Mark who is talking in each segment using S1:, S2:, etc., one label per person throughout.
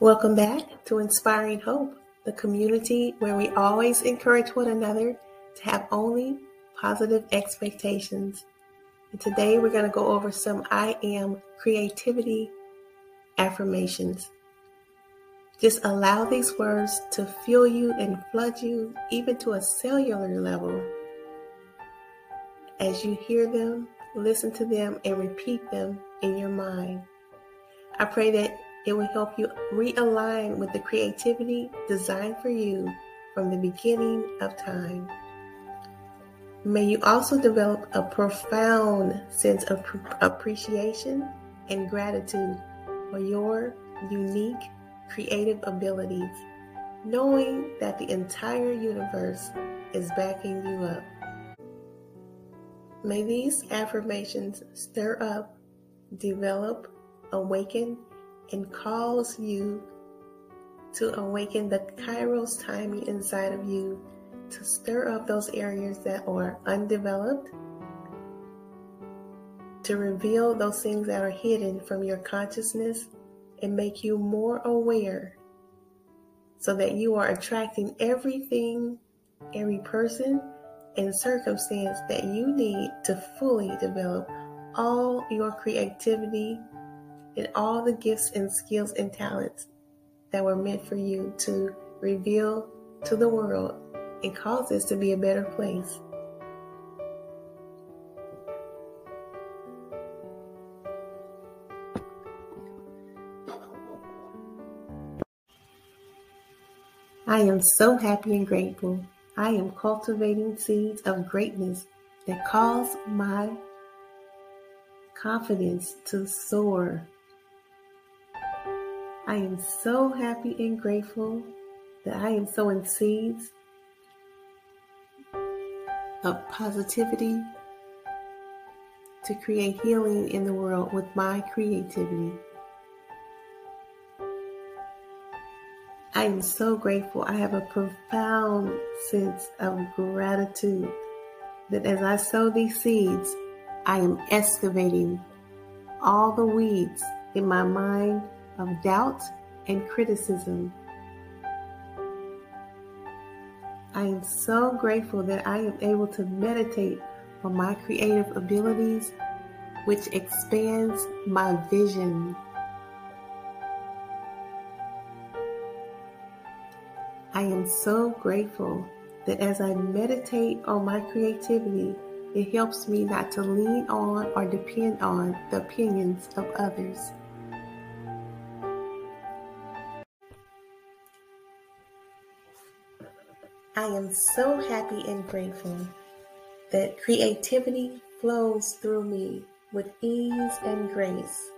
S1: Welcome back to Inspiring Hope, the community where we always encourage one another to have only positive expectations. And today we're going to go over some I am creativity affirmations. Just allow these words to fill you and flood you, even to a cellular level. As you hear them, listen to them, and repeat them in your mind. I pray that it will help you realign with the creativity designed for you from the beginning of time. May you also develop a profound sense of appreciation and gratitude for your unique creative abilities, knowing that the entire universe is backing you up. May these affirmations stir up, develop, awaken, and cause you to awaken the Kairos timing inside of you to stir up those areas that are undeveloped, to reveal those things that are hidden from your consciousness and make you more aware so that you are attracting everything, every person, and circumstance that you need to fully develop all your creativity and all the gifts and skills and talents that were meant for you to reveal to the world and cause this to be a better place. I am so happy and grateful. I am cultivating seeds of greatness that cause my confidence to soar. I am so happy and grateful that I am sowing seeds of positivity to create healing in the world with my creativity. I am so grateful. I have a profound sense of gratitude that as I sow these seeds, I am excavating all the weeds in my mind of doubt and criticism. I am so grateful that I am able to meditate on my creative abilities, which expands my vision. I am so grateful that as I meditate on my creativity, it helps me not to lean on or depend on the opinions of others. So happy and grateful that creativity flows through me with ease and grace.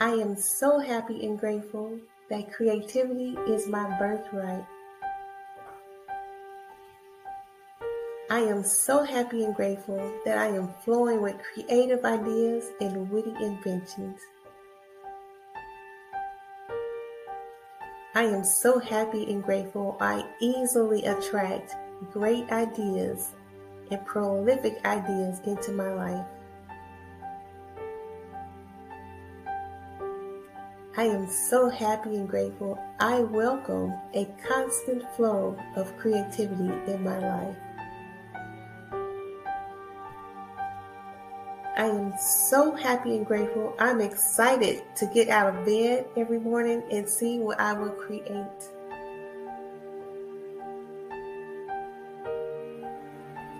S1: I am so happy and grateful that creativity is my birthright. I am so happy and grateful that I am flowing with creative ideas and witty inventions. I am so happy and grateful I easily attract great ideas and prolific ideas into my life. I am so happy and grateful. I welcome a constant flow of creativity in my life. I am so happy and grateful. I'm excited to get out of bed every morning and see what I will create.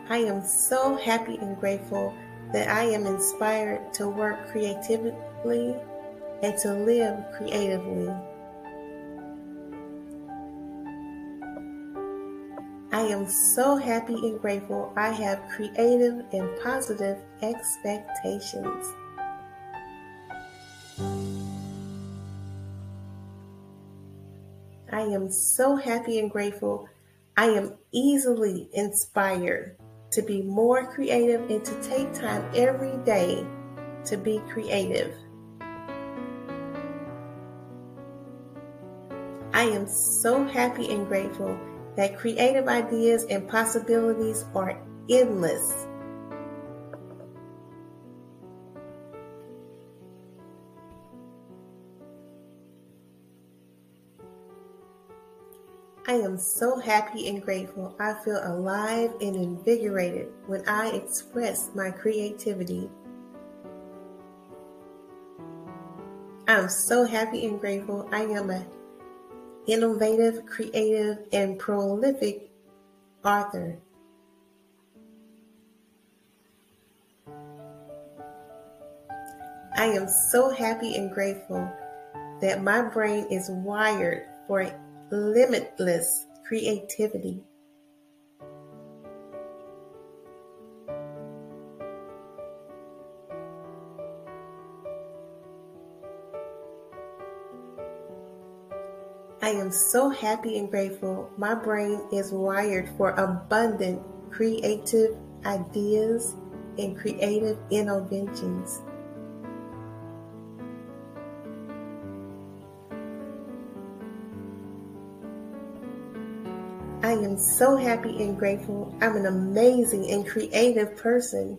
S1: I am so happy and grateful that I am inspired to work creatively and to live creatively. I am so happy and grateful I have creative and positive expectations. I am so happy and grateful I am easily inspired to be more creative and to take time every day to be creative. I am so happy and grateful that creative ideas and possibilities are endless. I am so happy and grateful. I feel alive and invigorated when I express my creativity. I'm so happy and grateful. I am a innovative, creative, and prolific author. I am so happy and grateful that my brain is wired for limitless creativity. I am so happy and grateful. My brain is wired for abundant creative ideas and creative innovations. I am so happy and grateful. I'm an amazing and creative person.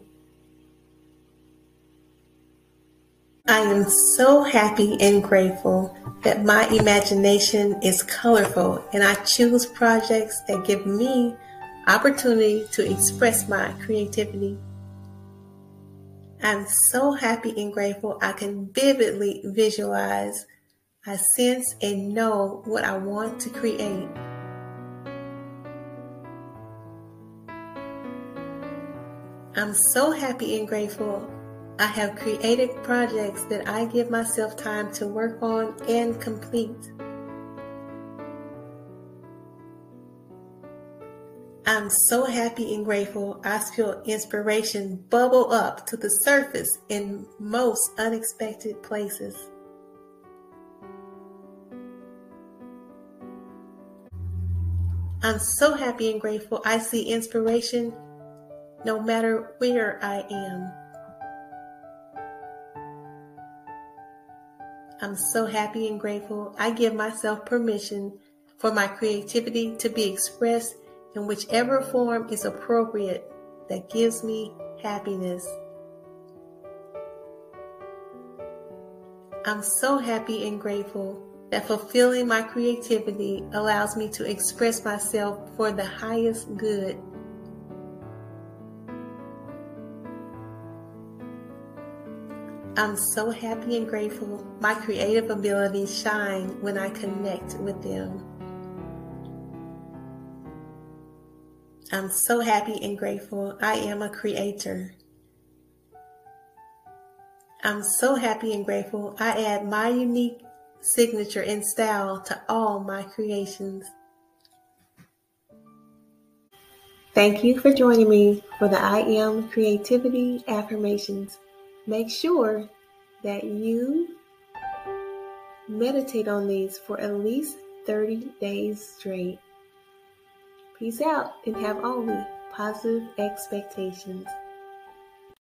S1: I am so happy and grateful that my imagination is colorful and I choose projects that give me opportunity to express my creativity. I'm so happy and grateful I can vividly visualize, I sense and know what I want to create. I'm so happy and grateful. I have created projects that I give myself time to work on and complete. I'm so happy and grateful. I feel inspiration bubble up to the surface in most unexpected places. I'm so happy and grateful. I see inspiration no matter where I am. I'm so happy and grateful. I give myself permission for my creativity to be expressed in whichever form is appropriate that gives me happiness. I'm so happy and grateful that fulfilling my creativity allows me to express myself for the highest good I'm so happy and grateful. My creative abilities shine when I connect with them. I'm so happy and grateful. I am a creator. I'm so happy and grateful. I add my unique signature and style to all my creations. Thank you for joining me for the I Am Creativity Affirmations make sure that you meditate on these for at least 30 days straight. Peace out and have only positive expectations.